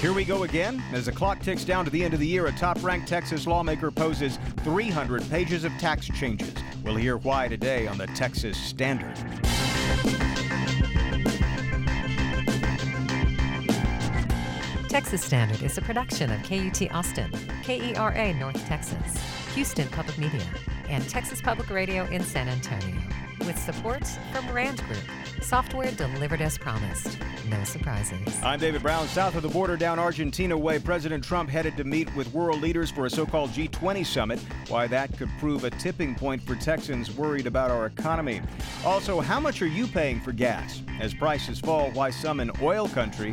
Here we go again. As the clock ticks down to the end of the year, a top ranked Texas lawmaker poses 300 pages of tax changes. We'll hear why today on the Texas Standard. Texas Standard is a production of KUT Austin, KERA North Texas, Houston Public Media, and Texas Public Radio in San Antonio, with support from Rand Group. Software delivered as promised. No surprises. I'm David Brown. South of the border, down Argentina way, President Trump headed to meet with world leaders for a so called G20 summit. Why that could prove a tipping point for Texans worried about our economy. Also, how much are you paying for gas? As prices fall, why some in oil country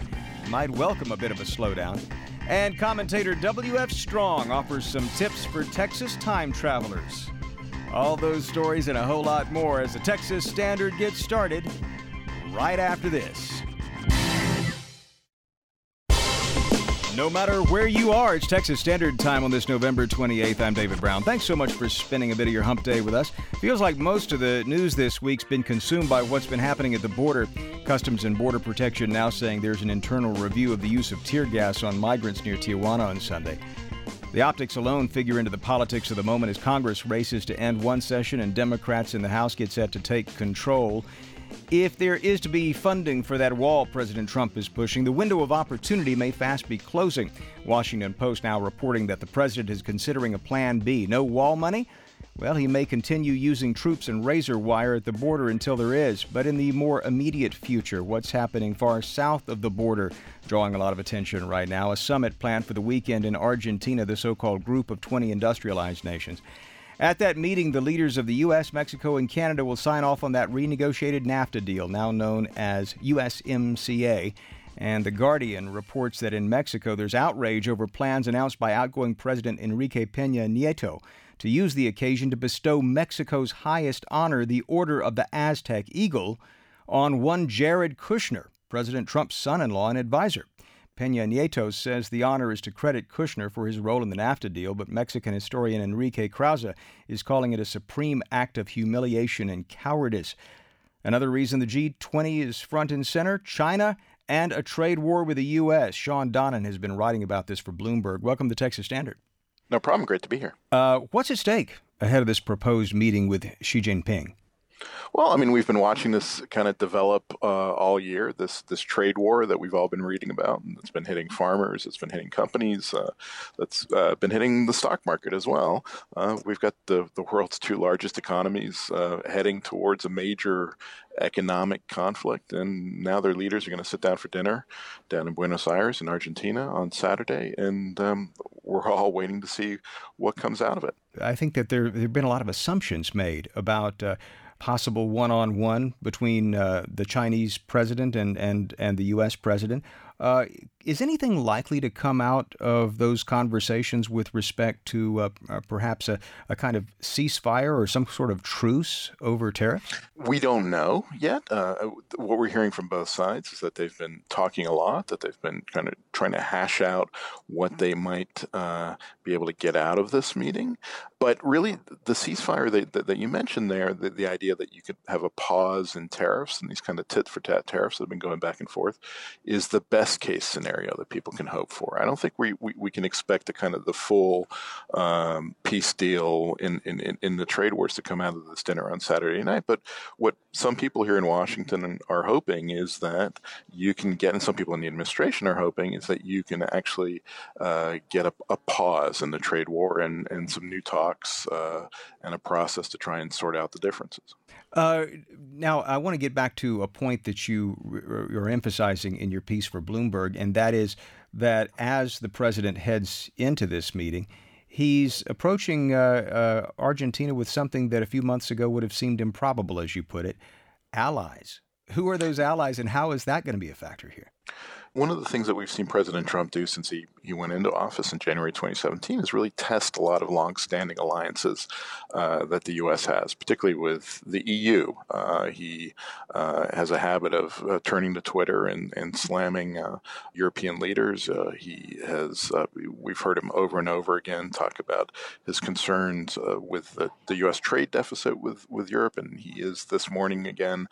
might welcome a bit of a slowdown. And commentator W.F. Strong offers some tips for Texas time travelers. All those stories and a whole lot more as the Texas Standard gets started right after this. No matter where you are, it's Texas Standard Time on this November 28th. I'm David Brown. Thanks so much for spending a bit of your hump day with us. Feels like most of the news this week's been consumed by what's been happening at the border. Customs and Border Protection now saying there's an internal review of the use of tear gas on migrants near Tijuana on Sunday. The optics alone figure into the politics of the moment as Congress races to end one session and Democrats in the House get set to take control. If there is to be funding for that wall President Trump is pushing, the window of opportunity may fast be closing. Washington Post now reporting that the president is considering a plan B. No wall money? Well, he may continue using troops and razor wire at the border until there is. But in the more immediate future, what's happening far south of the border, drawing a lot of attention right now? A summit planned for the weekend in Argentina, the so called Group of 20 Industrialized Nations. At that meeting, the leaders of the U.S., Mexico, and Canada will sign off on that renegotiated NAFTA deal, now known as USMCA. And The Guardian reports that in Mexico, there's outrage over plans announced by outgoing President Enrique Peña Nieto to use the occasion to bestow Mexico's highest honor, the Order of the Aztec Eagle, on one Jared Kushner, President Trump's son in law and advisor. Peña Nieto says the honor is to credit Kushner for his role in the NAFTA deal, but Mexican historian Enrique Krauze is calling it a supreme act of humiliation and cowardice. Another reason the G20 is front and center China and a trade war with the U.S. Shawn Donnan has been writing about this for Bloomberg. Welcome to Texas Standard. No problem. Great to be here. Uh, what's at stake ahead of this proposed meeting with Xi Jinping? Well, I mean, we've been watching this kind of develop uh, all year. This this trade war that we've all been reading about, and it's been hitting farmers, it's been hitting companies, uh, that's uh, been hitting the stock market as well. Uh, we've got the the world's two largest economies uh, heading towards a major economic conflict, and now their leaders are going to sit down for dinner down in Buenos Aires in Argentina on Saturday, and um, we're all waiting to see what comes out of it. I think that there have been a lot of assumptions made about possible one-on-one between uh, the Chinese president and, and, and the U.S. president. Uh, is anything likely to come out of those conversations with respect to uh, uh, perhaps a, a, kind of ceasefire or some sort of truce over tariffs? We don't know yet. Uh, what we're hearing from both sides is that they've been talking a lot, that they've been kind of trying to hash out what they might uh, be able to get out of this meeting. But really, the ceasefire that, that, that you mentioned there, the, the, idea that you could have a pause in tariffs and these kind of tit for tat tariffs that have been going back and forth, is the best case scenario that people can hope for. I don't think we, we, we can expect a kind of the full um, peace deal in, in, in the trade wars to come out of this dinner on Saturday night. But what some people here in Washington are hoping is that you can get, and some people in the administration are hoping, is that you can actually uh, get a, a, pause in the trade war and, and some new uh, and a process to try and sort out the differences. Uh, now, I want to get back to a point that you are emphasizing in your piece for Bloomberg, and that is that as the president heads into this meeting, he's approaching uh, uh, Argentina with something that a few months ago would have seemed improbable, as you put it allies. Who are those allies, and how is that going to be a factor here? One of the things that we've seen President Trump do since he, he went into office in January 2017 is really test a lot of longstanding alliances uh, that the U.S. has, particularly with the EU. Uh, he uh, has a habit of uh, turning to Twitter and, and slamming uh, European leaders. Uh, he has, we've heard him over and over again talk about his concerns with the, the, U.S. trade deficit with, with Europe, and he is this morning again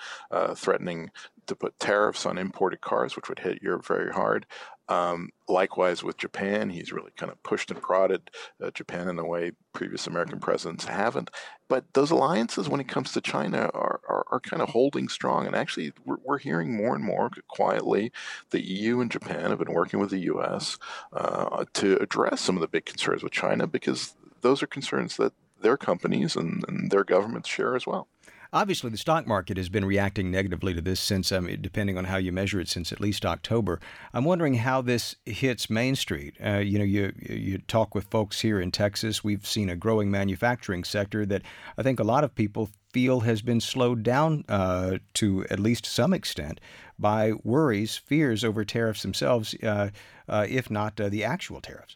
threatening to put tariffs on imported cars, which would hit Europe very hard. Um, likewise with Japan, he's really kind of pushed and prodded uh, Japan in a way previous American presidents haven't. But those alliances, when it comes to China, are, are, are kind of holding strong. And actually, we're, we're, hearing more and more quietly the EU and Japan have been working with the U.S. Uh, to address some of the big concerns with China because those are concerns that their companies and, and their governments share as well. Obviously, the stock market has been reacting negatively to this since, um, depending on how you measure it, since at least October. I'm wondering how this hits Main Street. Uh, you know, you you talk with folks here in Texas. We've seen a growing manufacturing sector that I think a lot of people feel has been slowed down uh, to at least some extent by worries, fears over tariffs themselves, uh, uh if not uh, the actual tariffs.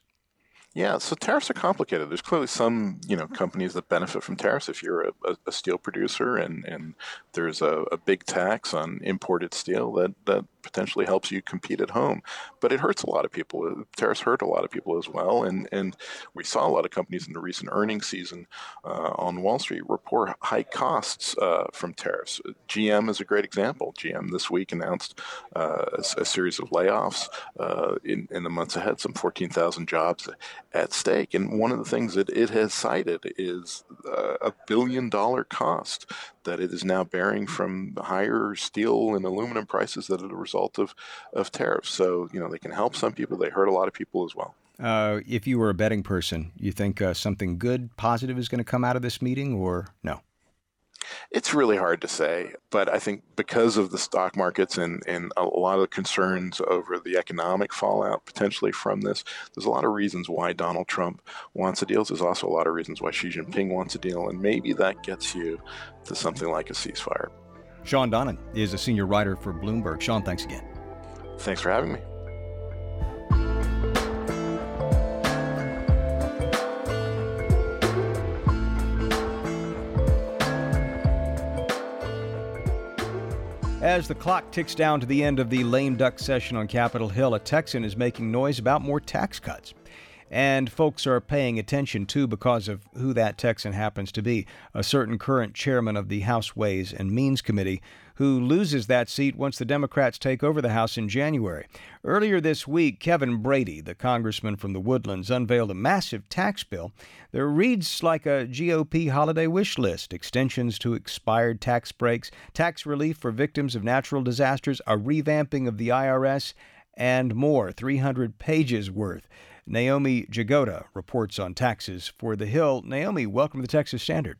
Yeah, so tariffs are complicated. There's clearly some, you know, companies that benefit from tariffs. If you're a, a steel producer and, and there's a, a, big tax on imported steel, that, that potentially helps you compete at home. But it hurts a lot of people. Tariffs hurt a lot of people as well. And, and we saw a lot of companies in the recent earnings season uh, on Wall Street report high costs uh, from tariffs. GM is a great example. GM this week announced uh, a, a, series of layoffs uh, in, in the months ahead, some 14,000 jobs at stake. And one of the things that it has cited is uh, a billion dollar cost that it is now bearing from higher steel and aluminum prices that are result of, of tariffs. So, you know, they can help some people, they hurt a lot of people as well. Uh, if you were a betting person, you think uh, something good, positive is going to come out of this meeting or no? It's really hard to say, but I think because of the stock markets and, and a lot of the concerns over the economic fallout potentially from this, there's a lot of reasons why Donald Trump wants a deal. There's also a lot of reasons why Xi Jinping wants a deal, and maybe that gets you to something like a ceasefire. Shawn Donnan is a senior writer for Bloomberg. Shawn, thanks again. Thanks for having me. As the clock ticks down to the end of the lame duck session on Capitol Hill, a Texan is making noise about more tax cuts. And folks are paying attention too because of who that Texan happens to be a certain current chairman of the House Ways and Means Committee who loses that seat once the Democrats take over the House in January. Earlier this week, Kevin Brady, the congressman from the Woodlands, unveiled a massive tax bill that reads like a GOP holiday wish list extensions to expired tax breaks, tax relief for victims of natural disasters, a revamping of the IRS, and more 300 pages worth. Naomi Jagoda reports on taxes for The Hill. Naomi, welcome to the Texas Standard.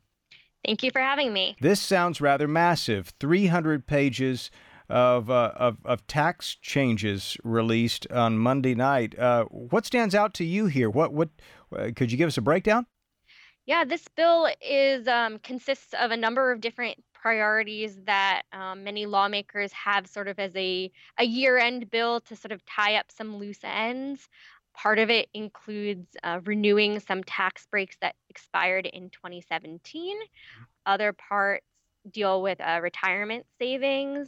Thank you for having me. This sounds rather massive 300 pages. Of, uh, of, of tax changes released on Monday night. Uh, what stands out to you here? What what uh, could you give us a breakdown? Yeah, this bill is um, consists of a number of different priorities that um, many lawmakers have sort of as a, a year end bill to sort of tie up some loose ends. Part of it includes uh, renewing some tax breaks that expired in 2017. Mm-hmm. Other parts deal with uh, retirement savings.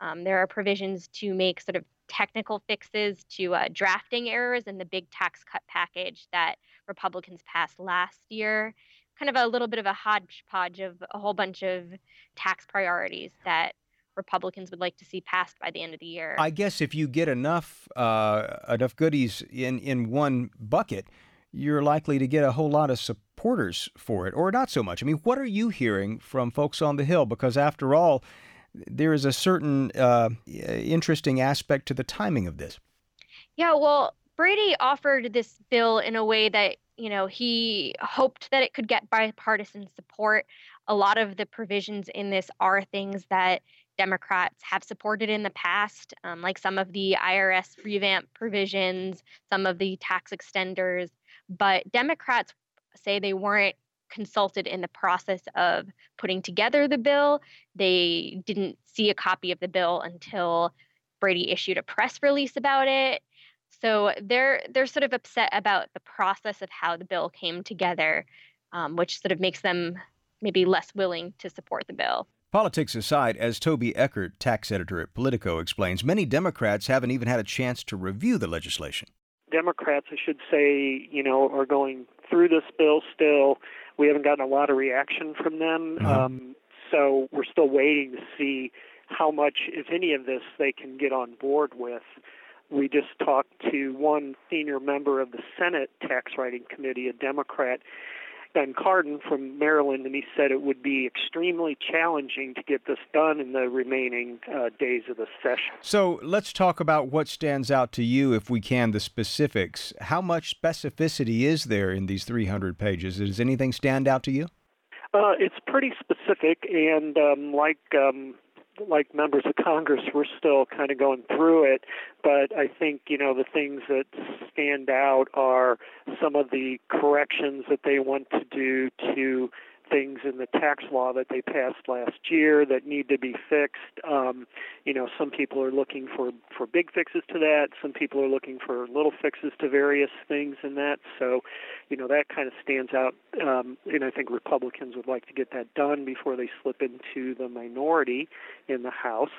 Um, there are provisions to make sort of technical fixes to uh, drafting errors in the big tax cut package that Republicans passed last year. Kind of a little bit of a hodgepodge of a whole bunch of tax priorities that Republicans would like to see passed by the end of the year. I guess if you get enough uh, enough goodies in in one bucket, you're likely to get a whole lot of supporters for it, or not so much. I mean, what are you hearing from folks on the Hill? Because after all, there is a certain uh, interesting aspect to the timing of this. Yeah, well, Brady offered this bill in a way that you know he hoped that it could get bipartisan support. A lot of the provisions in this are things that Democrats have supported in the past, um, like some of the IRS revamp provisions, some of the tax extenders. But Democrats say they weren't consulted in the process of putting together the bill. They didn't see a copy of the bill until Brady issued a press release about it. So they're they're sort of upset about the process of how the bill came together, um, which sort of makes them maybe less willing to support the bill. Politics aside, as Toby Eckert, tax editor at Politico, explains, many Democrats haven't even had a chance to review the legislation. Democrats, I should say, you know, are going through this bill still. We haven't gotten a lot of reaction from them. Mm-hmm. Um, so we're still waiting to see how much, if any of this, they can get on board with. we just talked to one senior member of the Senate Tax Writing Committee, a Democrat, Ben Cardin from Maryland, and he said it would be extremely challenging to get this done in the remaining uh, days of the session. So let's talk about what stands out to you, if we can, the specifics. How much specificity is there in these 300 pages? Does anything stand out to you? Uh, it's pretty specific, and um, like um, like members of Congress, we're still kind of going through it. But I think you know the things that stand out are some of the corrections that they want to do to things in the tax law that they passed last year that need to be fixed. Um, you know, some people are looking for for big fixes to that. Some people are looking for little fixes to various things in that. So, you know, that kind of stands out. Um, and I think Republicans would like to get that done before they slip into the minority in the House.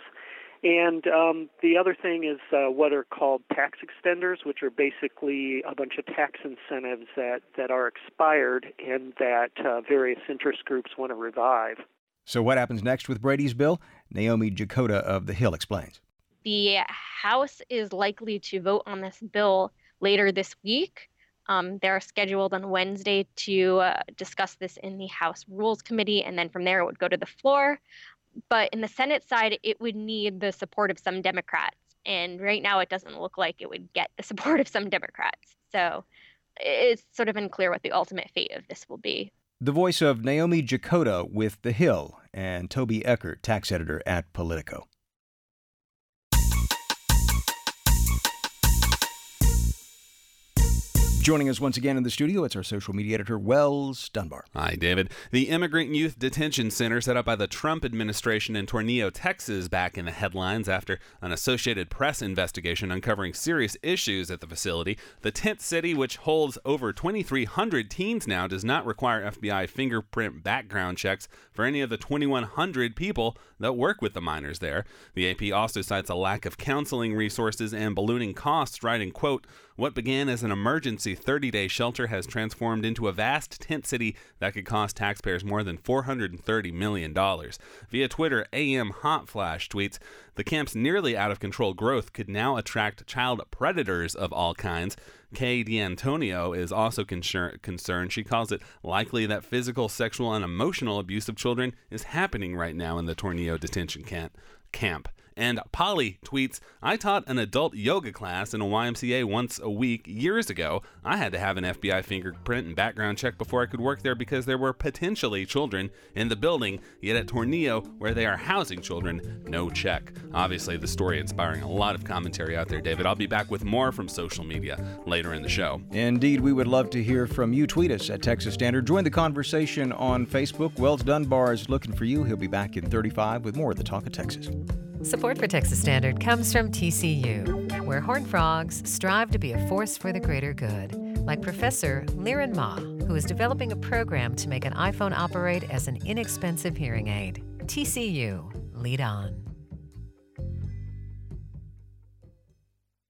And um, the other thing is uh, what are called tax extenders, which are basically a bunch of tax incentives that, that are expired and that uh, various interest groups want to revive. So, what happens next with Brady's bill? Naomi Jagoda of The Hill explains. The House is likely to vote on this bill later this week. Um, they're scheduled on Wednesday to uh, discuss this in the House Rules Committee, and then from there it would go to the floor but in the Senate side, it would need the support of some Democrats. And right now, it doesn't look like it would get the support of some Democrats. So it's sort of unclear what the ultimate fate of this will be. The voice of Naomi Jagoda with The Hill and Toby Eckert, tax editor at Politico. Joining us once again in the studio, it's our social media editor, Wells Dunbar. Hi, David. The Immigrant Youth Detention Center set up by the Trump administration in Tornillo, Texas, back in the headlines after an Associated Press investigation uncovering serious issues at the facility. The tent city, which holds over 2,300 teens now, does not require FBI fingerprint background checks for any of the 2,100 people that work with the minors there. The AP also cites a lack of counseling resources and ballooning costs, writing, quote, what began as an emergency 30 day shelter has transformed into a vast tent city that could cost taxpayers more than $430 million. Via Twitter, AM Hot Flash tweets The camp's nearly out of control growth could now attract child predators of all kinds. Kay D'Antonio is also concerned. She calls it likely that physical, sexual, and emotional abuse of children is happening right now in the Tornillo detention camp. And Polly tweets, I taught an adult yoga class in a YMCA once a week years ago. I had to have an FBI fingerprint and background check before I could work there because there were potentially children in the building. Yet at Tornillo, where they are housing children, no check. Obviously, the story inspiring a lot of commentary out there, David. I'll be back with more from social media later in the show. Indeed, we would love to hear from you. Tweet us at Texas Standard. Join the conversation on Facebook. Wells Dunbar is looking for you. He'll be back in 35 with more of the Talk of Texas. Support for Texas Standard comes from TCU, where horned frogs strive to be a force for the greater good, like Professor Liran Ma, who is developing a program to make an iPhone operate as an inexpensive hearing aid. TCU, lead on.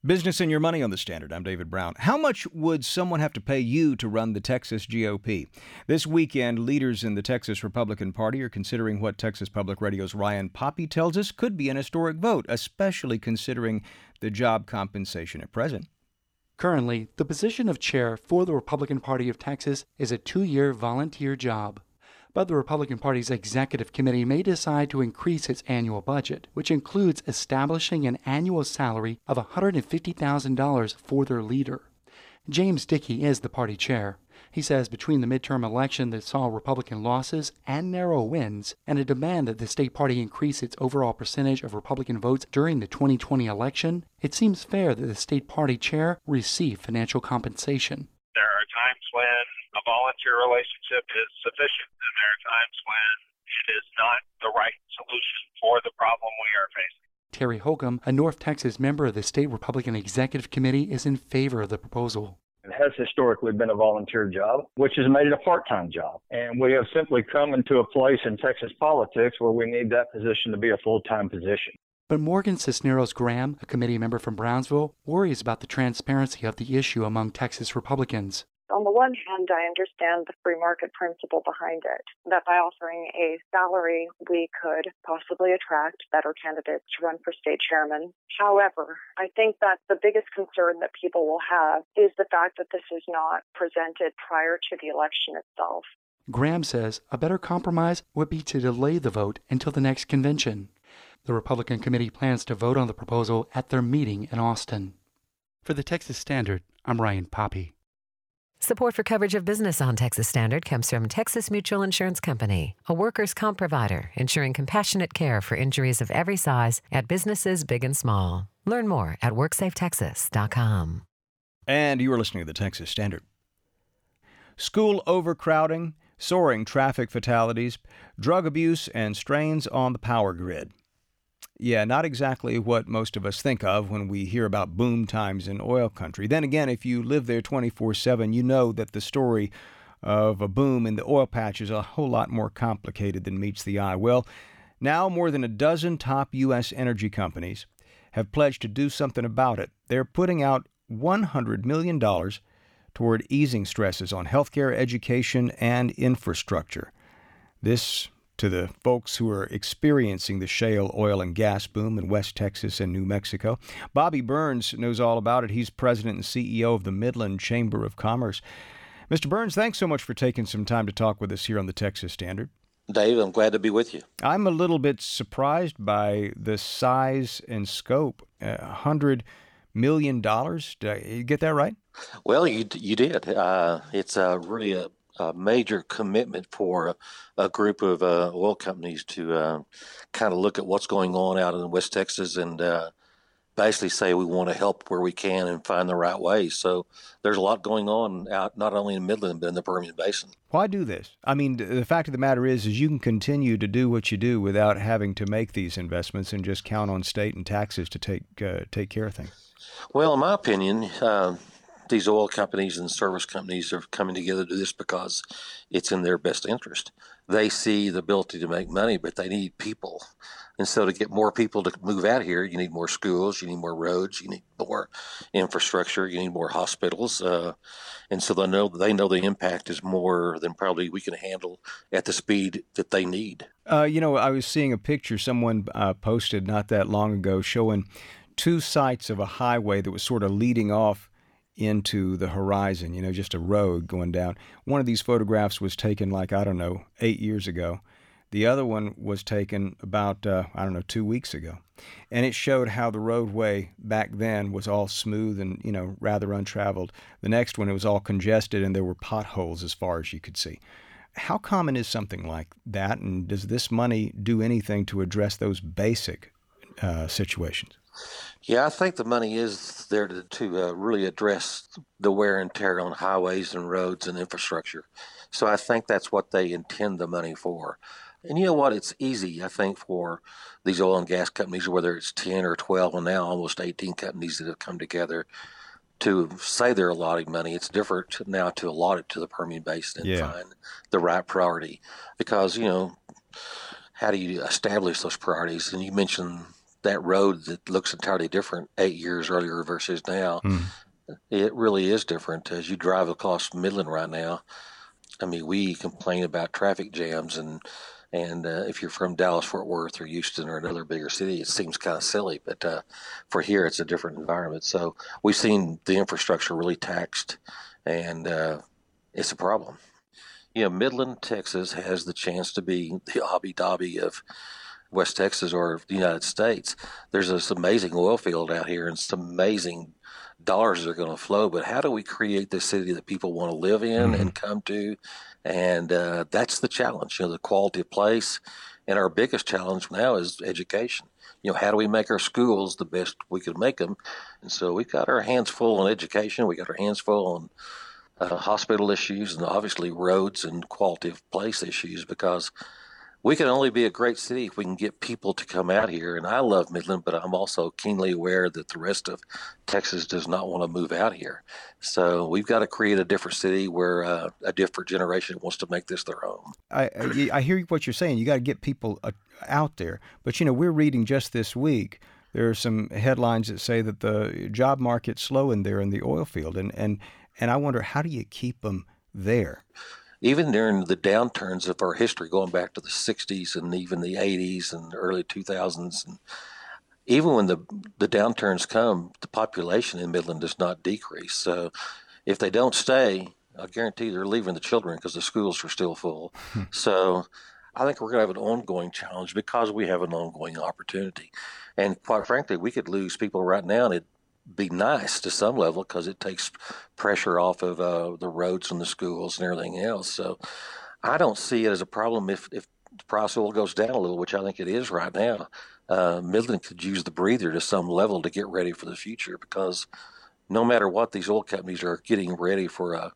Business and your money on the standard. I'm David Brown. How much would someone have to pay you to run the Texas GOP? This weekend, leaders in the Texas Republican Party are considering what Texas Public Radio's Ryan Poppy tells us could be an historic vote, especially considering the job compensation at present. Currently, the position of chair for the Republican Party of Texas is a two year volunteer job but the Republican Party's executive committee may decide to increase its annual budget, which includes establishing an annual salary of $150,000 for their leader. James Dickey is the party chair. He says between the midterm election that saw Republican losses and narrow wins, and a demand that the state party increase its overall percentage of Republican votes during the 2020 election, it seems fair that the state party chair receive financial compensation. There are times when a volunteer relationship is sufficient, and there are times when it is not the right solution for the problem we are facing. Terry Holcomb, a North Texas member of the state Republican Executive Committee, is in favor of the proposal. It has historically been a volunteer job, which has made it a part time job. And we have simply come into a place in Texas politics where we need that position to be a full time position. But Morgan Cisneros Graham, a committee member from Brownsville, worries about the transparency of the issue among Texas Republicans On the one hand, I understand the free market principle behind it, that by offering a salary, we could possibly attract better candidates to run for state chairman. However, I think that the biggest concern that people will have is the fact that this is not presented prior to the election itself. Graham says a better compromise would be to delay the vote until the next convention. The Republican committee plans to vote on the proposal at their meeting in Austin. For the Texas Standard, I'm Ryan Poppy. Support for coverage of business on Texas Standard comes from Texas Mutual Insurance Company, a workers' comp provider ensuring compassionate care for injuries of every size at businesses big and small. Learn more at WorksafeTexas.com. And you are listening to the Texas Standard. School overcrowding, soaring traffic fatalities, drug abuse, and strains on the power grid. Yeah, not exactly what most of us think of when we hear about boom times in oil country. Then again, if you live there 24 7, you know that the story of a boom in the oil patch is a whole lot more complicated than meets the eye. Well, now more than a dozen top U.S. energy companies have pledged to do something about it. They're putting out $100 million toward easing stresses on healthcare, education, and infrastructure. This to the folks who are experiencing the shale oil and gas boom in West Texas and New Mexico. Bobby Burns knows all about it. He's president and CEO of the Midland Chamber of Commerce. Mr. Burns, thanks so much for taking some time to talk with us here on the Texas Standard. Dave, I'm glad to be with you. I'm a little bit surprised by the size and scope. A hundred million dollars. Did I get that right? Well, you you did. Uh, it's uh, really a a major commitment for a, a group of uh, oil companies to uh, kind of look at what's going on out in West Texas and uh, basically say we want to help where we can and find the right ways. So there's a lot going on out not only in Midland but in the Permian Basin. Why do this? I mean, the fact of the matter is, is you can continue to do what you do without having to make these investments and just count on state and taxes to take uh, take care of things. Well, in my opinion uh, these oil companies and service companies are coming together to do this because it's in their best interest. They see the ability to make money, but they need people. And so, to get more people to move out here, you need more schools, you need more roads, you need more infrastructure, you need more hospitals. Uh, and so they know they know the impact is more than probably we can handle at the speed that they need. Uh, you know, I was seeing a picture someone uh, posted not that long ago showing two sites of a highway that was sort of leading off into the horizon, you know, just a road going down. One of these photographs was taken, like, I don't know, eight years ago. The other one was taken about, uh, I don't know, two weeks ago. And it showed how the roadway back then was all smooth and, you know, rather untraveled. The next one, it was all congested and there were potholes as far as you could see. How common is something like that? And does this money do anything to address those basic uh, situations? Yeah, I think the money is there to, to uh, really address the wear and tear on highways and roads and infrastructure. So I think that's what they intend the money for. And you know what? It's easy, I think, for these oil and gas companies, whether it's 10 or 12 and now almost 18 companies that have come together to say they're allotting money. It's different now to allot it to the Permian Basin and yeah. find the right priority. Because, you know, how do you establish those priorities? And you mentioned that road that looks entirely different eight years earlier versus now. Mm. It really is different as you drive across Midland right now. I mean, we complain about traffic jams, and and uh, if you're from Dallas, Fort Worth, or Houston, or another bigger city, it seems kind of silly. But uh, for here, it's a different environment. So we've seen the infrastructure really taxed, and uh, it's a problem. You know, Midland, Texas, has the chance to be the Abu Dhabi of West Texas or the United States. There's this amazing oil field out here and some amazing dollars are going to flow. But how do we create this city that people want to live in mm-hmm. and come to? And uh, that's the challenge, you know, the quality of place. And our biggest challenge now is education. You know, how do we make our schools the best we could make them? And so we've got our hands full on education. We got our hands full on uh, hospital issues and obviously roads and quality of place issues because we can only be a great city if we can get people to come out here. And I love Midland, but I'm also keenly aware that the rest of Texas does not want to move out here. So we've got to create a different city where uh, a different generation wants to make this their own. I, I hear what you're saying. You got to get people uh, out there. But, you know, we're reading just this week there are some headlines that say that the job market's slow in there in the oil field, and and and I wonder how do you keep them there? Even during the downturns of our history, going back to the '60s and even the '80s and early 2000s, and even when the the downturns come, the population in Midland does not decrease. So, if they don't stay, I guarantee they're leaving the children because the schools are still full. Hmm. So, I think we're going to have an ongoing challenge because we have an ongoing opportunity. And quite frankly, we could lose people right now, and it'd be nice to some level because it takes pressure off of uh, the roads and the schools and everything else. So I don't see it as a problem if, if the price of oil goes down a little, which I think it is right now. Uh, Midland could use the breather to some level to get ready for the future because no matter what, these oil companies are getting ready for a,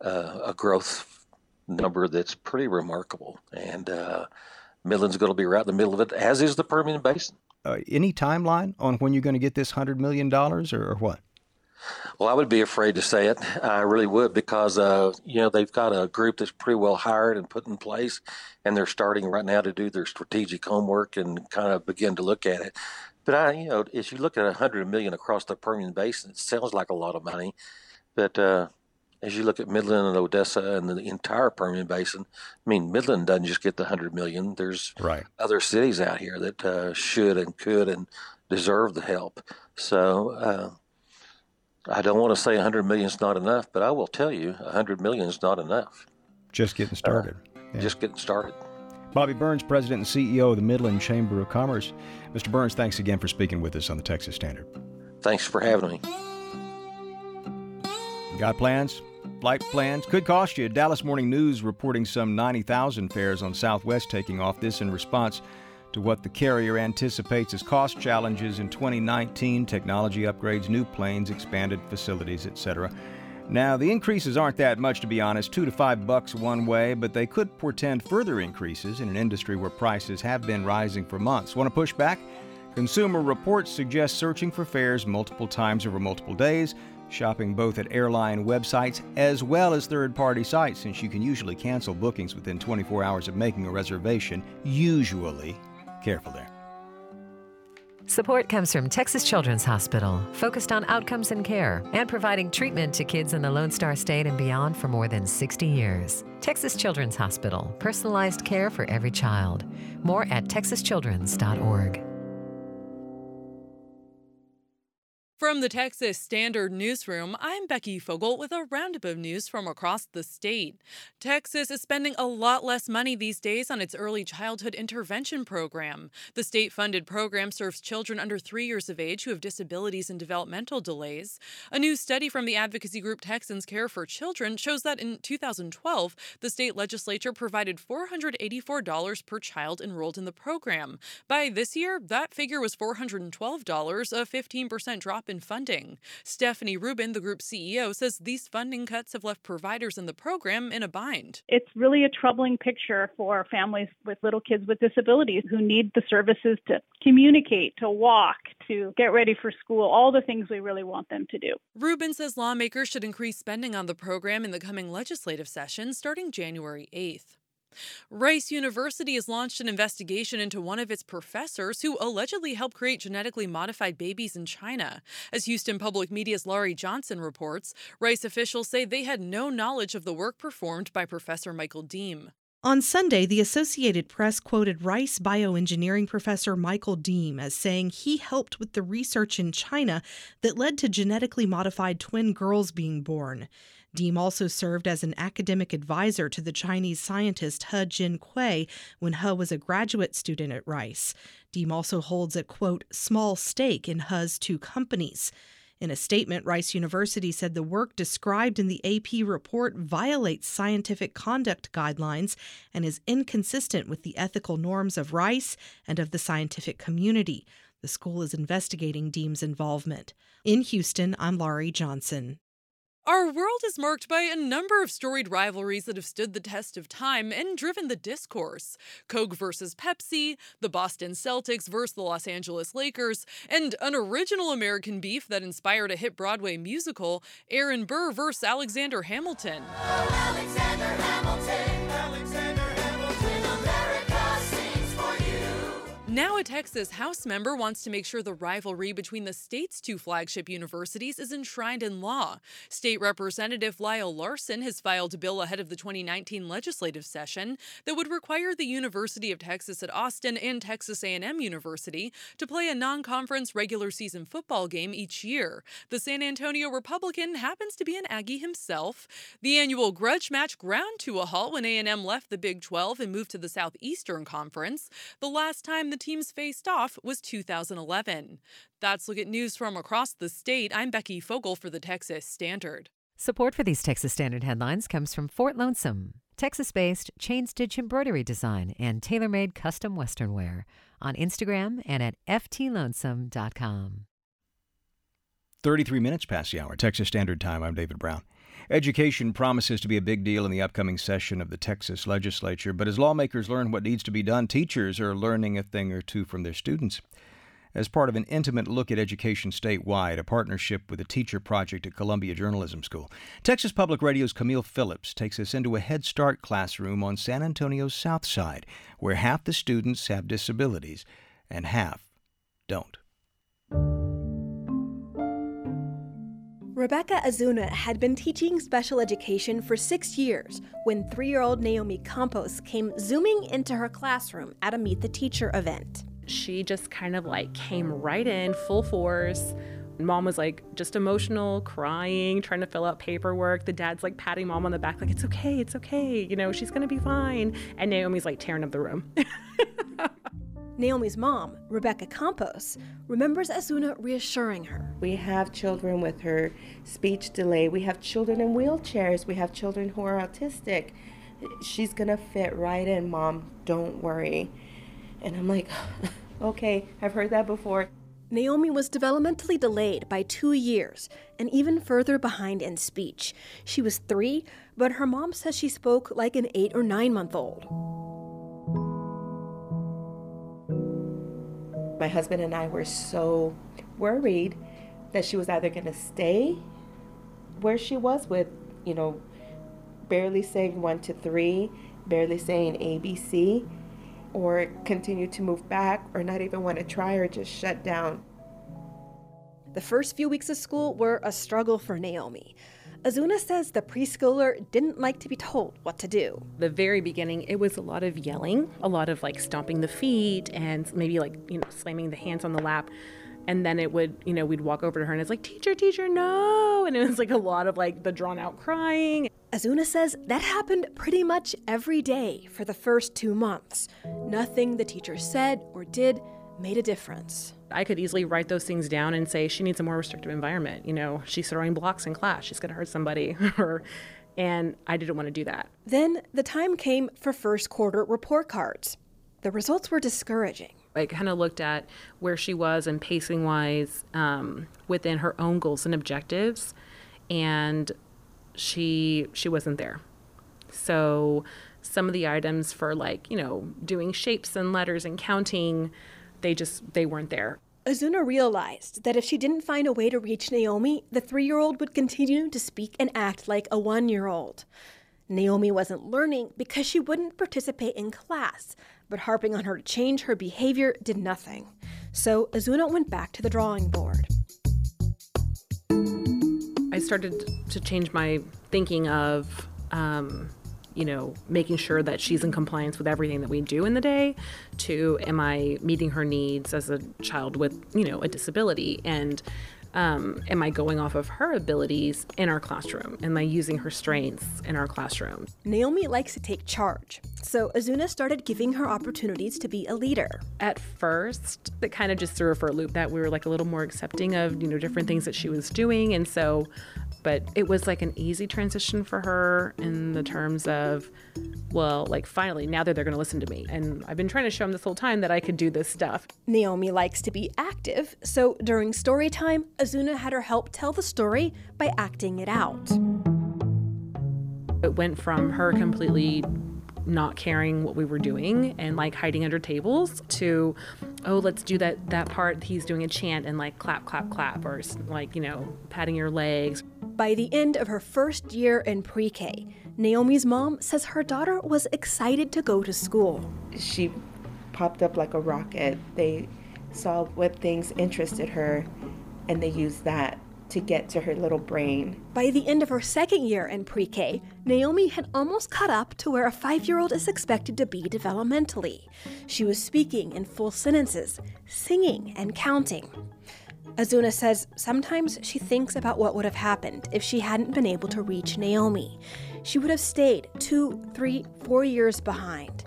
a, growth number that's pretty remarkable. And uh, Midland's going to be right in the middle of it, as is the Permian Basin uh, any timeline on when you're going to get this hundred million dollars, or, or, what? Well, I would be afraid to say it. I really would because uh, you know they've got a group that's pretty well hired and put in place, and they're starting right now to do their strategic homework and kind of begin to look at it. But I, you know, if you look at a hundred million across the Permian Basin, it sounds like a lot of money, but uh, as you look at Midland and Odessa and the entire Permian Basin, I mean, Midland doesn't just get the 100 million. There's right. other cities out here that uh, should and could and deserve the help. So uh, I don't want to say 100 million is not enough, but I will tell you 100 million is not enough. Just getting started. Uh, yeah. Just getting started. Bobby Burns, President and CEO of the Midland Chamber of Commerce. Mr. Burns, thanks again for speaking with us on the Texas Standard. Thanks for having me. Got plans? Flight plans could cost you. Dallas Morning News reporting some 90,000 fares on Southwest taking off. This in response to what the carrier anticipates as cost challenges in 2019, technology upgrades, new planes, expanded facilities, etc. Now, the increases aren't that much to be honest, 2 to 5 bucks one way, but they could portend further increases in an industry where prices have been rising for months. Want to push back? Consumer Reports suggest searching for fares multiple times over multiple days shopping both at airline websites as well as third party sites, since you can usually cancel bookings within 24 hours of making a reservation. Usually. Careful there. Support comes from Texas Children's Hospital, focused on outcomes and care and providing treatment to kids in the Lone Star State and beyond for more than 60 years. Texas Children's Hospital, personalized care for every child. More at texaschildren's.org. From the Texas Standard Newsroom, I'm Becky Fogel with a roundup of news from across the state. Texas is spending a lot less money these days on its early childhood intervention program. The state funded program serves children under three years of age who have disabilities and developmental delays. A new study from the advocacy group Texans Care for Children shows that in 2012, the state legislature provided $484 per child enrolled in the program. By this year, that figure was $412, a 15% drop in funding. Stephanie Rubin, the group's CEO, says these funding cuts have left providers in the program in a bind. It's really a troubling picture for families with little kids with disabilities who need the services to communicate, to walk, to get ready for school, all the things we really want them to do. Rubin says lawmakers should increase spending on the program in the coming legislative session starting January 8th. Rice University has launched an investigation into one of its professors who allegedly helped create genetically modified babies in China. As Houston Public Media's Laurie Johnson reports, Rice officials say they had no knowledge of the work performed by Professor Michael Deem. On Sunday, the Associated Press quoted Rice bioengineering professor Michael Deem as saying he helped with the research in China that led to genetically modified twin girls being born. Deem also served as an academic advisor to the Chinese scientist He Jiankui when He was a graduate student at Rice. Deem also holds a quote small stake in He's two companies. In a statement, Rice University said the work described in the AP report violates scientific conduct guidelines and is inconsistent with the ethical norms of Rice and of the scientific community. The school is investigating Deem's involvement. In Houston, I'm Laurie Johnson. Our world is marked by a number of storied rivalries that have stood the test of time and driven the discourse. Coke versus Pepsi, the Boston Celtics versus the Los Angeles Lakers, and an original American beef that inspired a hit Broadway musical, Aaron Burr versus Alexander Hamilton. Oh, Alexander Hamilton, Alexander Now, a Texas House member wants to make sure the rivalry between the state's two flagship universities is enshrined in law. State Representative Lyle Larson has filed a bill ahead of the 2019 legislative session that would require the University of Texas at Austin and Texas A&M University to play a non-conference regular season football game each year. The San Antonio Republican happens to be an Aggie himself. The annual grudge match ground to a halt when A&M left the Big 12 and moved to the Southeastern Conference. The last time the teams faced off was 2011. That's Look at News from across the state. I'm Becky Fogel for the Texas Standard. Support for these Texas Standard headlines comes from Fort Lonesome, Texas based chain stitch embroidery design and tailor made custom Western wear on Instagram and at ftlonesome.com. 33 minutes past the hour, Texas Standard Time. I'm David Brown. Education promises to be a big deal in the upcoming session of the Texas legislature, but as lawmakers learn what needs to be done, teachers are learning a thing or two from their students. As part of an intimate look at education statewide, a partnership with the Teacher Project at Columbia Journalism School, Texas Public Radio's Camille Phillips takes us into a Head Start classroom on San Antonio's South Side, where half the students have disabilities and half don't. Rebecca Azuna had been teaching special education for six years when three year old Naomi Campos came zooming into her classroom at a Meet the Teacher event. She just kind of like came right in full force. Mom was like just emotional, crying, trying to fill out paperwork. The dad's like patting mom on the back, like, it's okay, it's okay, you know, she's gonna be fine. And Naomi's like tearing up the room. Naomi's mom, Rebecca Campos, remembers Azuna reassuring her. We have children with her speech delay. We have children in wheelchairs. We have children who are autistic. She's going to fit right in, mom. Don't worry. And I'm like, okay, I've heard that before. Naomi was developmentally delayed by two years and even further behind in speech. She was three, but her mom says she spoke like an eight or nine month old. My husband and I were so worried that she was either going to stay where she was with, you know, barely saying one to three, barely saying ABC, or continue to move back, or not even want to try, or just shut down. The first few weeks of school were a struggle for Naomi. Azuna says the preschooler didn't like to be told what to do. The very beginning, it was a lot of yelling, a lot of like stomping the feet and maybe like, you know, slamming the hands on the lap. And then it would, you know, we'd walk over to her and it's like, teacher, teacher, no. And it was like a lot of like the drawn out crying. Azuna says that happened pretty much every day for the first two months. Nothing the teacher said or did made a difference. I could easily write those things down and say she needs a more restrictive environment. You know, she's throwing blocks in class, she's going to hurt somebody. and I didn't want to do that. Then the time came for first quarter report cards. The results were discouraging. I kind of looked at where she was and pacing wise um, within her own goals and objectives, and she she wasn't there. So some of the items for like you know doing shapes and letters and counting they just they weren't there. Azuna realized that if she didn't find a way to reach Naomi, the three year old would continue to speak and act like a one year old. Naomi wasn't learning because she wouldn't participate in class, but harping on her to change her behavior did nothing. So Azuna went back to the drawing board. I started to change my thinking of um, you know, making sure that she's in compliance with everything that we do in the day, to am I meeting her needs as a child with, you know, a disability? And um, am I going off of her abilities in our classroom? Am I using her strengths in our classroom? Naomi likes to take charge, so Azuna started giving her opportunities to be a leader. At first, it kind of just threw her for a loop that we were like a little more accepting of, you know, different things that she was doing. And so but it was like an easy transition for her in the terms of well like finally now that they're going to listen to me. And i've been trying to show them this whole time that i could do this stuff. Naomi likes to be active so during story time azuna had her help tell the story by acting it out. It went from her completely not caring what we were doing and like hiding under tables to oh let's do that that part he's doing a chant and like clap clap clap or like you know patting your legs by the end of her first year in pre-k naomi's mom says her daughter was excited to go to school she popped up like a rocket. They saw what things interested her and they used that to get to her little brain. By the end of her second year in pre K, Naomi had almost caught up to where a five year old is expected to be developmentally. She was speaking in full sentences, singing, and counting. Azuna says sometimes she thinks about what would have happened if she hadn't been able to reach Naomi. She would have stayed two, three, four years behind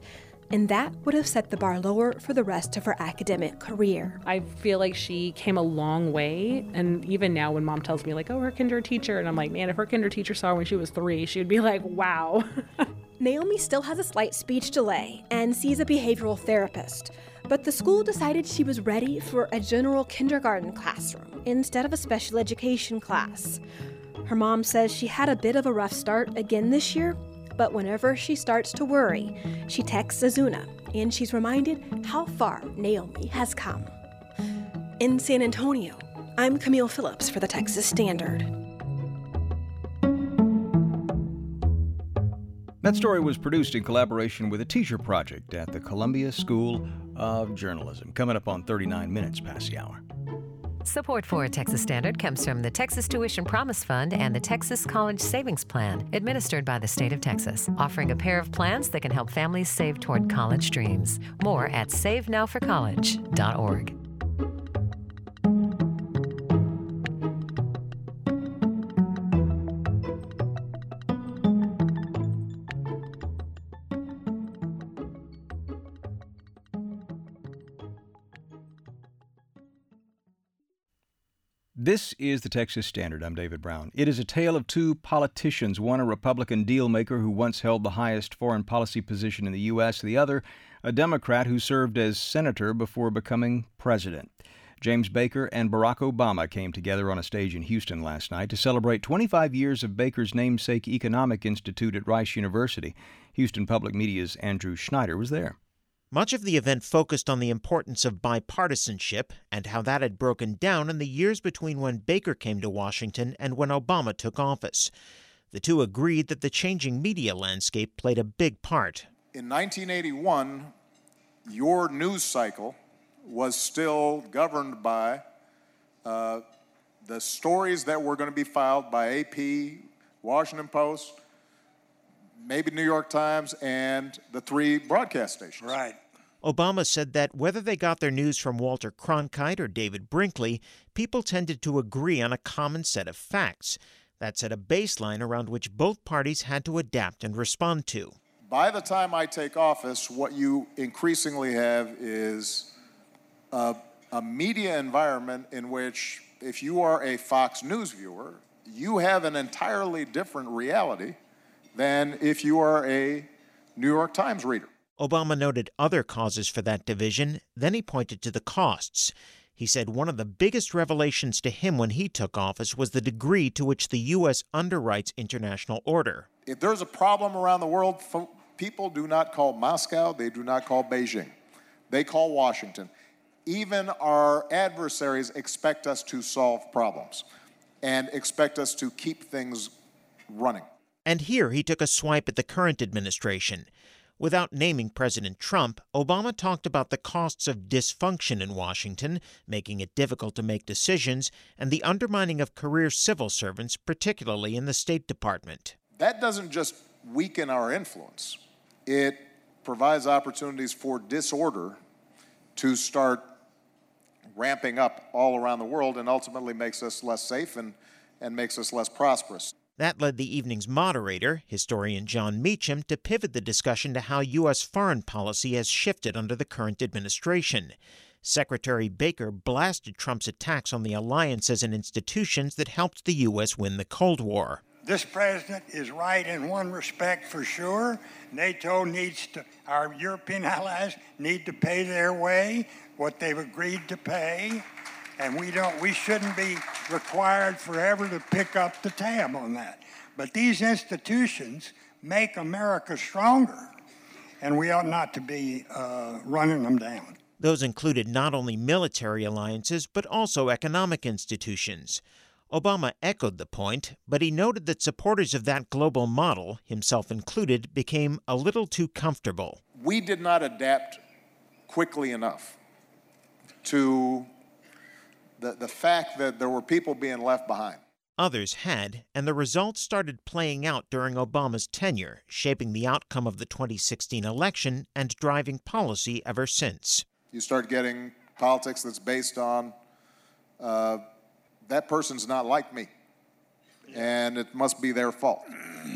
and that would have set the bar lower for the rest of her academic career. I feel like she came a long way, and even now when mom tells me like, "Oh, her kinder teacher," and I'm like, "Man, if her kinder teacher saw her when she was three, she would be like, wow." Naomi still has a slight speech delay and sees a behavioral therapist, but the school decided she was ready for a general kindergarten classroom instead of a special education class. Her mom says she had a bit of a rough start again this year, but whenever she starts to worry, she texts Azuna and she's reminded how far Naomi has come. In San Antonio, I'm Camille Phillips for the Texas Standard. That story was produced in collaboration with a teacher project at the Columbia School of Journalism, coming up on 39 minutes past the hour. Support for Texas Standard comes from the Texas Tuition Promise Fund and the Texas College Savings Plan, administered by the state of Texas, offering a pair of plans that can help families save toward college dreams. More at savenowforcollege.org. This is the Texas Standard. I'm David Brown. It is a tale of two politicians, one a Republican dealmaker who once held the highest foreign policy position in the U.S., the other a Democrat who served as senator before becoming president. James Baker and Barack Obama came together on a stage in Houston last night to celebrate 25 years of Baker's namesake Economic Institute at Rice University. Houston Public Media's Andrew Schneider was there. Much of the event focused on the importance of bipartisanship and how that had broken down in the years between when Baker came to Washington and when Obama took office. The two agreed that the changing media landscape played a big part. In 1981, your news cycle was still governed by uh, the stories that were going to be filed by AP, Washington Post, maybe New York Times, and the three broadcast stations. Right. Obama said that whether they got their news from Walter Cronkite or David Brinkley, people tended to agree on a common set of facts. That set a baseline around which both parties had to adapt and respond to. By the time I take office, what you increasingly have is a, a media environment in which, if you are a Fox News viewer, you have an entirely different reality than if you are a New York Times reader. Obama noted other causes for that division, then he pointed to the costs. He said one of the biggest revelations to him when he took office was the degree to which the U.S. underwrites international order. If there's a problem around the world, people do not call Moscow, they do not call Beijing, they call Washington. Even our adversaries expect us to solve problems and expect us to keep things running. And here he took a swipe at the current administration. Without naming President Trump, Obama talked about the costs of dysfunction in Washington, making it difficult to make decisions, and the undermining of career civil servants, particularly in the State Department. That doesn't just weaken our influence, it provides opportunities for disorder to start ramping up all around the world and ultimately makes us less safe and, and makes us less prosperous. That led the evening's moderator, historian Jon Meacham, to pivot the discussion to how U.S. foreign policy has shifted under the current administration. Secretary Baker blasted Trump's attacks on the alliances and institutions that helped the U.S. win the Cold War. This president is right in one respect for sure. NATO needs to, our European allies need to pay their way what they've agreed to pay and we don't we shouldn't be required forever to pick up the tab on that. But these institutions make America stronger, and we ought not to be uh, running them down. Those included not only military alliances, but also economic institutions. Obama echoed the point, but he noted that supporters of that global model, himself included, became a little too comfortable. We did not adapt quickly enough to the, the fact that there were people being left behind. Others had, and the results started playing out during Obama's tenure, shaping the outcome of the 2016 election and driving policy ever since. You start getting politics that's based on uh, that person's not like me, and it must be their fault.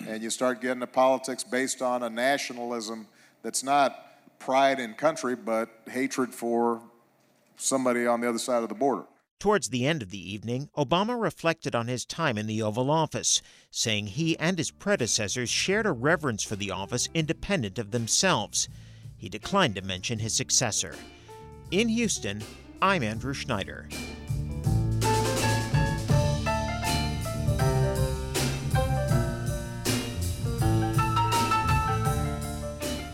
And you start getting a politics based on a nationalism that's not pride in country, but hatred for somebody on the other side of the border. Towards the end of the evening, Obama reflected on his time in the Oval Office, saying he and his predecessors shared a reverence for the office independent of themselves. He declined to mention his successor. In Houston, I'm Andrew Schneider.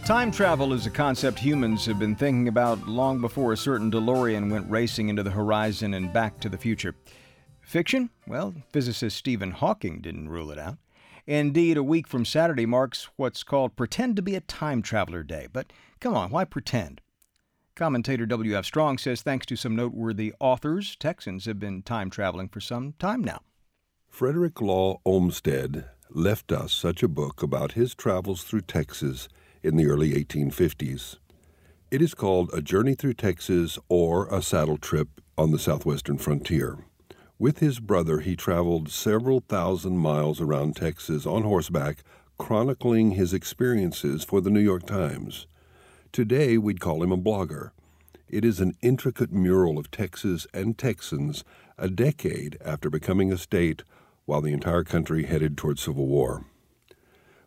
Time travel is a concept humans have been thinking about long before a certain DeLorean went racing into the horizon and back to the future. Fiction? Well, physicist Stephen Hawking didn't rule it out. Indeed, a week from Saturday marks what's called Pretend to be a Time Traveler Day. But come on, why pretend? Commentator W.F. Strong says thanks to some noteworthy authors, Texans have been time traveling for some time now. Frederick Law Olmsted left us such a book about his travels through Texas in the early 1850s. It is called A Journey Through Texas or A Saddle Trip on the Southwestern Frontier. With his brother, he traveled several thousand miles around Texas on horseback, chronicling his experiences for the New York Times. Today, we'd call him a blogger. It is an intricate mural of Texas and Texans a decade after becoming a state while the entire country headed toward civil war.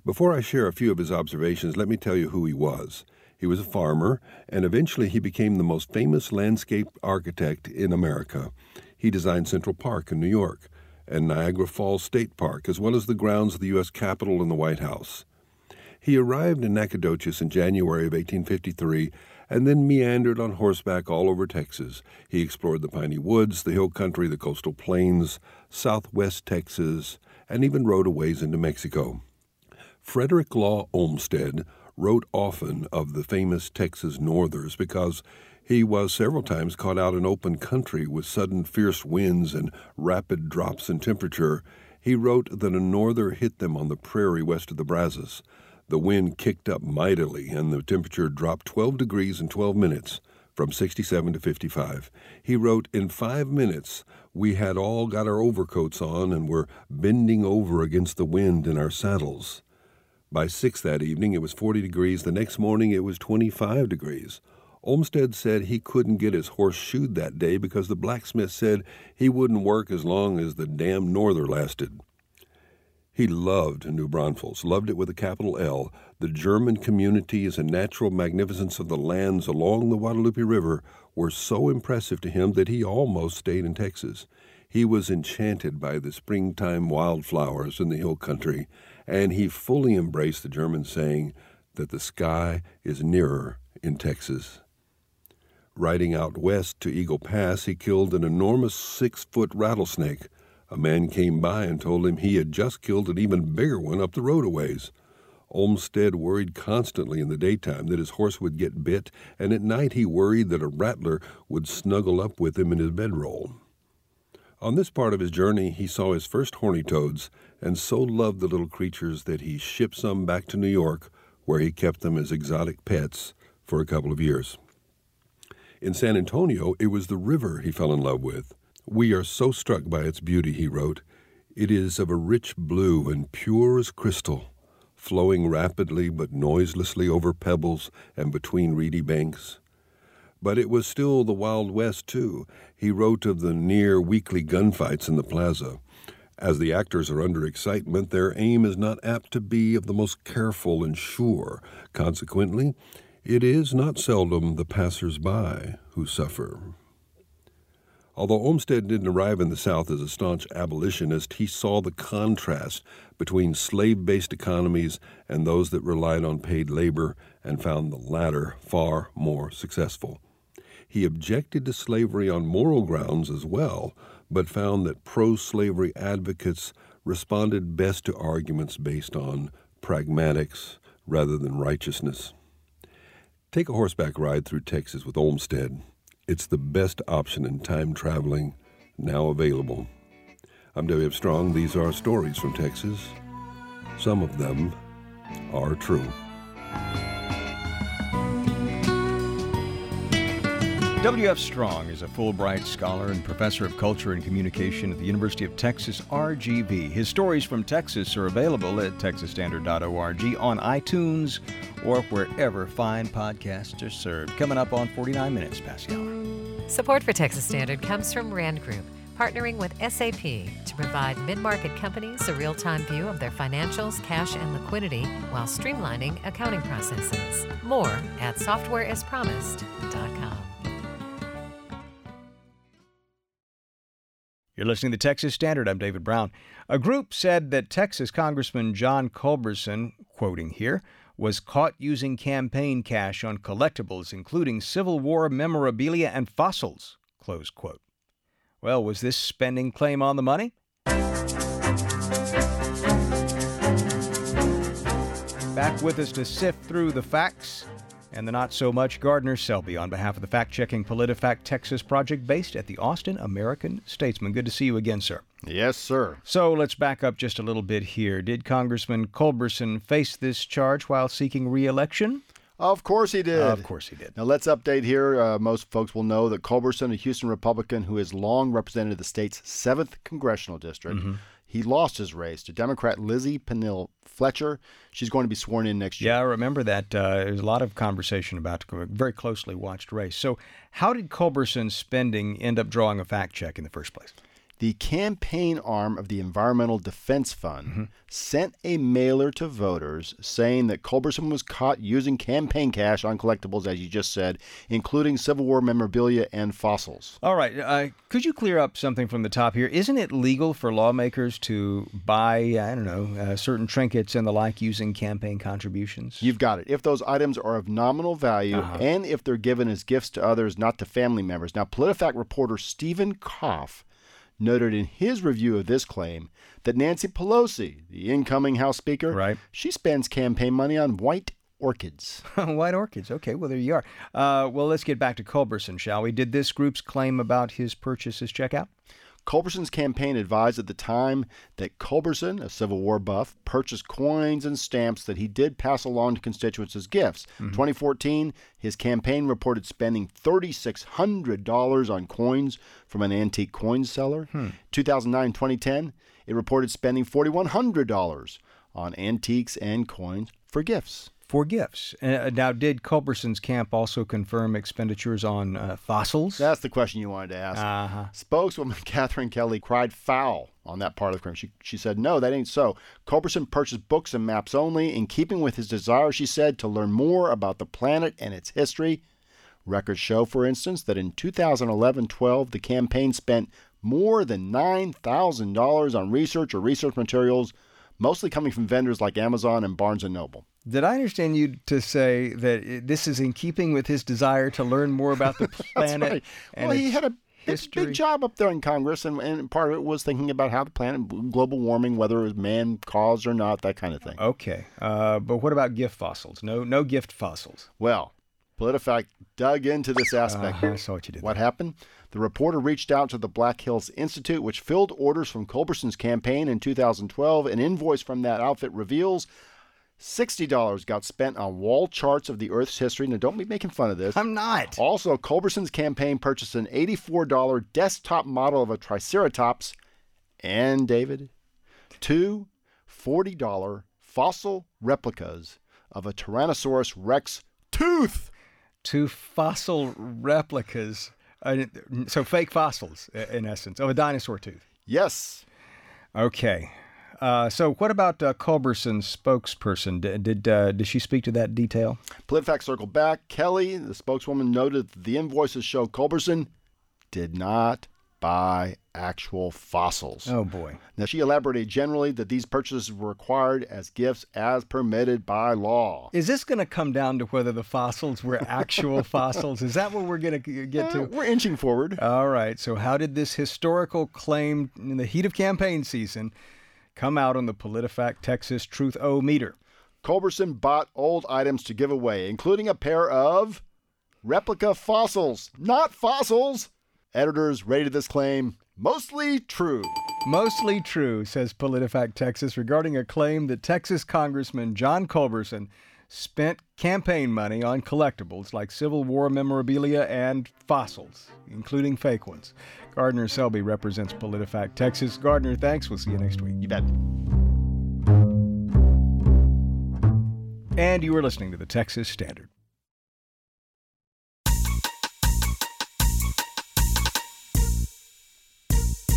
Before I share a few of his observations, let me tell you who he was. He was a farmer, and eventually he became the most famous landscape architect in America. He designed Central Park in New York and Niagara Falls State Park, as well as the grounds of the U.S. Capitol and the White House. He arrived in Nacogdoches in January of 1853 and then meandered on horseback all over Texas. He explored the piney woods, the hill country, the coastal plains, southwest Texas, and even rode a ways into Mexico. Frederick Law Olmsted wrote often of the famous Texas northers because he was several times caught out in open country with sudden fierce winds and rapid drops in temperature. He wrote that a norther hit them on the prairie west of the Brazos. The wind kicked up mightily and the temperature dropped 12 degrees in 12 minutes, from 67 to 55. He wrote, In five minutes, we had all got our overcoats on and were bending over against the wind in our saddles. By six that evening, it was 40 degrees. The next morning, it was 25 degrees. Olmsted said he couldn't get his horse shoed that day because the blacksmith said he wouldn't work as long as the damn norther lasted. He loved New Braunfels, loved it with a capital L. The German communities and natural magnificence of the lands along the Guadalupe River were so impressive to him that he almost stayed in Texas. He was enchanted by the springtime wildflowers in the hill country and he fully embraced the German saying that the sky is nearer in Texas. Riding out west to Eagle Pass, he killed an enormous six foot rattlesnake. A man came by and told him he had just killed an even bigger one up the road a ways. Olmsted worried constantly in the daytime that his horse would get bit, and at night he worried that a rattler would snuggle up with him in his bedroll. On this part of his journey, he saw his first horny toads and so loved the little creatures that he shipped some back to New York, where he kept them as exotic pets for a couple of years. In San Antonio, it was the river he fell in love with. We are so struck by its beauty, he wrote. It is of a rich blue and pure as crystal, flowing rapidly but noiselessly over pebbles and between reedy banks. But it was still the Wild West, too. He wrote of the near weekly gunfights in the plaza, as the actors are under excitement, their aim is not apt to be of the most careful and sure. Consequently, it is not seldom the passers by who suffer. Although Olmsted didn't arrive in the South as a staunch abolitionist, he saw the contrast between slave based economies and those that relied on paid labor and found the latter far more successful. He objected to slavery on moral grounds as well, but found that pro slavery advocates responded best to arguments based on pragmatics rather than righteousness. Take a horseback ride through Texas with Olmsted. It's the best option in time traveling, now available. I'm W.F. Strong. These are stories from Texas. Some of them are true. W.F. Strong is a Fulbright scholar and professor of culture and communication at the University of Texas RGV. His stories from Texas are available at texasstandard.org on iTunes or wherever fine podcasts are served. Coming up on 49 minutes past the hour. Support for Texas Standard comes from Rand Group, partnering with SAP to provide mid market companies a real time view of their financials, cash, and liquidity while streamlining accounting processes. More at softwareaspromised.com. You're listening to Texas Standard. I'm David Brown. A group said that Texas Congressman John Culberson, quoting here, was caught using campaign cash on collectibles, including Civil War memorabilia and fossils. Close quote. Well, was this spending claim on the money? Back with us to sift through the facts and the not so much Gardner Selby on behalf of the fact checking PolitiFact Texas project based at the Austin American Statesman. Good to see you again, sir. Yes, sir. So let's back up just a little bit here. Did Congressman Culberson face this charge while seeking re election? Of course he did. Of course he did. Now let's update here. Uh, most folks will know that Culberson, a Houston Republican who has long represented the state's 7th congressional district, Mm-hmm. He lost his race to Democrat Lizzie Pannill Fletcher. She's going to be sworn in next year. Yeah, I remember that. Uh, there's a lot of conversation about a very closely watched race. So, how did Culberson's spending end up drawing a fact check in the first place? The campaign arm of the Environmental Defense Fund Mm-hmm. sent a mailer to voters saying that Culberson was caught using campaign cash on collectibles, as you just said, including Civil War memorabilia and fossils. All right. Uh, could you clear up something from the top here? Isn't it legal for lawmakers to buy, I don't know, uh, certain trinkets and the like using campaign contributions? You've got it. If those items are of nominal value Uh-huh. and if they're given as gifts to others, not to family members. Now, PolitiFact reporter Stephen Koff noted in his review of this claim that Nancy Pelosi, the incoming House Speaker, right. she spends campaign money on white orchids. White orchids. Okay, well, there you are. Uh, well, let's get back to Culberson, shall we? Did this group's claim about his purchases check out? Culberson's campaign advised at the time that Culberson, a Civil War buff, purchased coins and stamps that he did pass along to constituents as gifts. Mm-hmm. 2014, his campaign reported spending $3,600 on coins from an antique coin seller. Hmm. 2009 2010, it reported spending $4,100 on antiques and coins for gifts. For gifts. Uh, now, did Culberson's camp also confirm expenditures on uh, fossils? That's the question you wanted to ask. Uh-huh. Spokeswoman Catherine Kelly cried foul on that part of the crime. She, she said, no, that ain't so. Culberson purchased books and maps only, in keeping with his desire, she said, to learn more about the planet and its history. Records show, for instance, that in 2011 12, the campaign spent more than $9,000 on research or research materials, mostly coming from vendors like Amazon and Barnes & Noble. Did I understand you to say that this is in keeping with his desire to learn more about the planet? right. Well, he had a big, big job up there in Congress, and, and part of it was thinking about how the planet, global warming, whether it was man caused or not, that kind of thing. Okay, uh, but what about gift fossils? No, no gift fossils. Well, PolitiFact dug into this aspect. Uh-huh, I saw what you did. What happened? The reporter reached out to the Black Hills Institute, which filled orders from Culberson's campaign in 2012. An invoice from that outfit reveals $60 got spent on wall charts of the Earth's history. Now, don't be making fun of this. I'm not. Also, Culberson's campaign purchased an $84 desktop model of a Triceratops and, David, two $40 fossil replicas of a Tyrannosaurus Rex tooth. Two fossil replicas, so fake fossils, in essence, of a dinosaur tooth. Yes. Okay. Uh, so, what about uh, Culberson's spokesperson? D- did uh, did she speak to that detail? PolitiFact circled back. Kelly, the spokeswoman, noted that the invoices show Culberson did not buy actual fossils. Oh boy! Now she elaborated generally that these purchases were required as gifts as permitted by law. Is this going to come down to whether the fossils were actual fossils? Is that what we're going to get to? Uh, we're inching forward. All right. So, how did this historical claim in the heat of campaign season come out on the PolitiFact Texas Truth O meter? Culberson bought old items to give away, including a pair of replica fossils. Not fossils! Editors rated this claim mostly true. Mostly true, says PolitiFact Texas regarding a claim that Texas Congressman John Culberson spent campaign money on collectibles like Civil War memorabilia and fossils, including fake ones. Gardner Selby represents PolitiFact Texas. Gardner, thanks. We'll see you next week. You bet. And you are listening to the Texas Standard.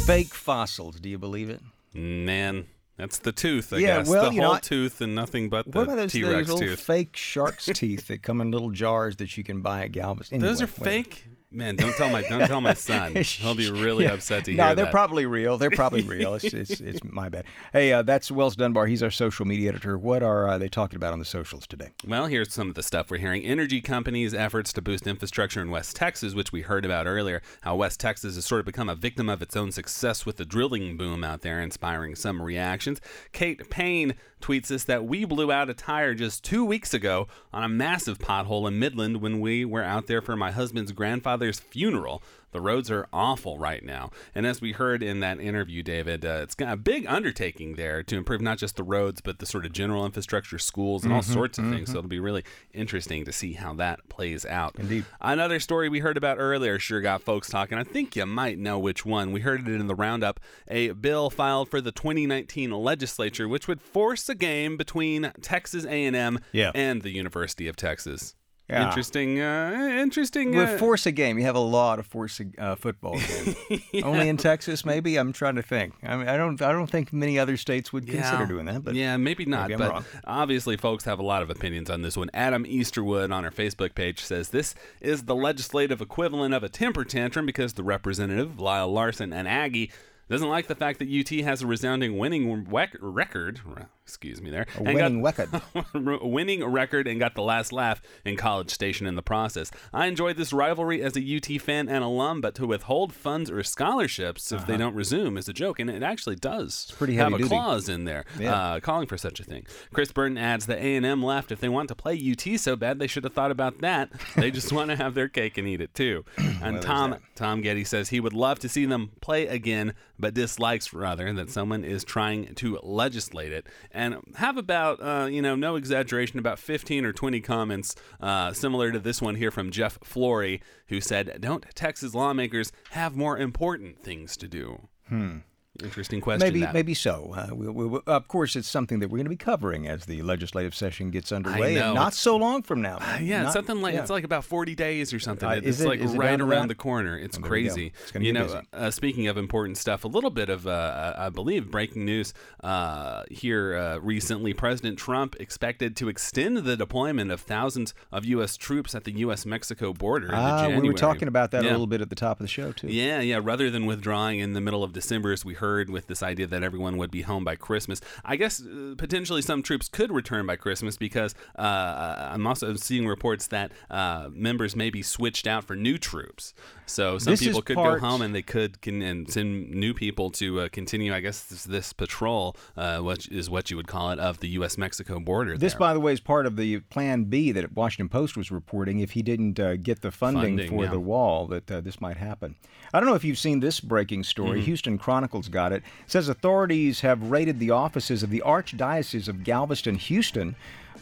Fake fossils, do you believe it? Man, that's the tooth, I Yeah, guess. well, the whole know, I- tooth and nothing but What about the those, T those Rex little tooth. fake shark's teeth that come in little jars that you can buy at Galveston? Those are Anyway, whatever. fake. Man, don't tell my don't tell my son. He'll be really Yeah. upset to hear no, they're that. probably real. They're probably real. It's, it's, it's my bad. Hey, uh, that's Wells Dunbar. He's our social media editor. What are uh, they talking about on the socials today? Well, here's some of the stuff we're hearing. Energy companies' efforts to boost infrastructure in West Texas, which we heard about earlier. How West Texas has sort of become a victim of its own success with the drilling boom out there, inspiring some reactions. Kate Payne tweets us that we blew out a tire just two weeks ago on a massive pothole in Midland when we were out there for my husband's grandfather's funeral. The roads are awful right now. And as we heard in that interview, David, uh, it's got a big undertaking there to improve not just the roads, but the sort of general infrastructure, schools, and all Mhm, sorts of things. mhm. So it'll be really interesting to see how that plays out. Indeed. Another story we heard about earlier sure got folks talking. I think you might know which one. We heard it in the roundup. A bill filed for the 2019 legislature, which would force a game between Texas A&M Yeah. and the University of Texas. Yeah. Interesting. Uh, interesting. Uh, With force a game, you have a lot of force a uh, football games. Only in Texas, maybe. I'm trying to think. I mean, I don't. I don't think many other states would consider doing that. But yeah, maybe not. maybe but wrong. obviously, folks have a lot of opinions on this one. Adam Easterwood on our Facebook page says this is the legislative equivalent of a temper tantrum because the representative Lyle Larson, an Aggie, doesn't like the fact that UT has a resounding winning record. Excuse me there. A winning got, record. winning record and got the last laugh in College Station in the process. I enjoyed this rivalry as a UT fan and alum, but to withhold funds or scholarships if they Uh-huh. don't resume is a joke, and it actually does pretty have a heavy-duty. clause in there Yeah. uh, calling for such a thing. Chris Burton adds that A&M left. If they want to play UT so bad, they should have thought about that. They just want to have their cake and eat it too. And there's Tom. Tom Getty says he would love to see them play again, but dislikes rather that someone is trying to legislate it. And have about uh, you know no exaggeration about 15 or 20 comments uh, similar to this one here from Jeff Flory, who said, "Don't Texas lawmakers have more important things to do?" Hmm. Interesting question. Maybe, that. maybe so. Uh, we, we, of course, it's something that we're going to be covering as the legislative session gets underway, and not It's- so long from now. Uh, yeah, Not- it's something like yeah. it's like about forty days or something. Uh, It- it's it- like right around the corner. It's Well, there we go. crazy. It's gonna you be know, uh, speaking of important stuff, a little bit of uh, I believe breaking news uh, here uh, recently. President Trump expected to extend the deployment of thousands of U.S. troops at the U.S. Mexico border. in Ah, January. we were talking about that Yeah. a little bit at the top of the show too. Yeah, yeah. Rather than withdrawing in the middle of December, as we heard, with this idea that everyone would be home by Christmas, I guess uh, potentially some troops could return by Christmas because uh, I'm also seeing reports that uh, members may be switched out for new troops. So some This people could part- go home and they could can, and send new people to uh, continue. I guess this, this patrol, uh, what is what you would call it, of the U.S. Mexico border. This, there. by the way, is part of the Plan B that Washington Post was reporting. If he didn't uh, get the funding, Funding, for yeah. the wall, that uh, this might happen. I don't know if you've seen this breaking story. Mhm. Houston Chronicles got it. It says authorities have raided the offices of the Archdiocese of Galveston, Houston.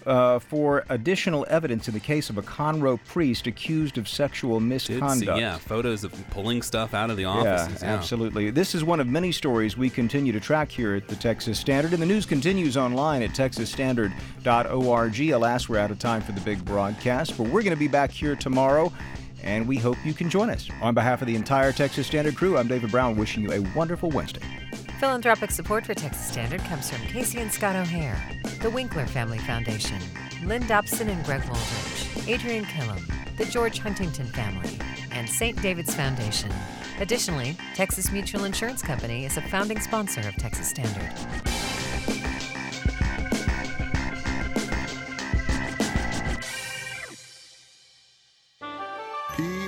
Uh, for additional evidence in the case of a Conroe priest accused of sexual misconduct. see, yeah, photos of pulling stuff out of the Yeah, offices. yeah. absolutely. This is one of many stories we continue to track here at the Texas Standard, and the news continues online at texasstandard.org. Alas, we're out of time for the big broadcast, but we're going to be back here tomorrow, and we hope you can join us. On behalf of the entire Texas Standard crew, I'm David Brown, wishing you a wonderful Wednesday. Philanthropic support for Texas Standard comes from Casey and Scott O'Hare, the Winkler Family Foundation, Lynn Dobson and Greg Waldridge, Adrian Killam, the George Huntington family, and St. David's Foundation. Additionally, Texas Mutual Insurance Company is a founding sponsor of Texas Standard.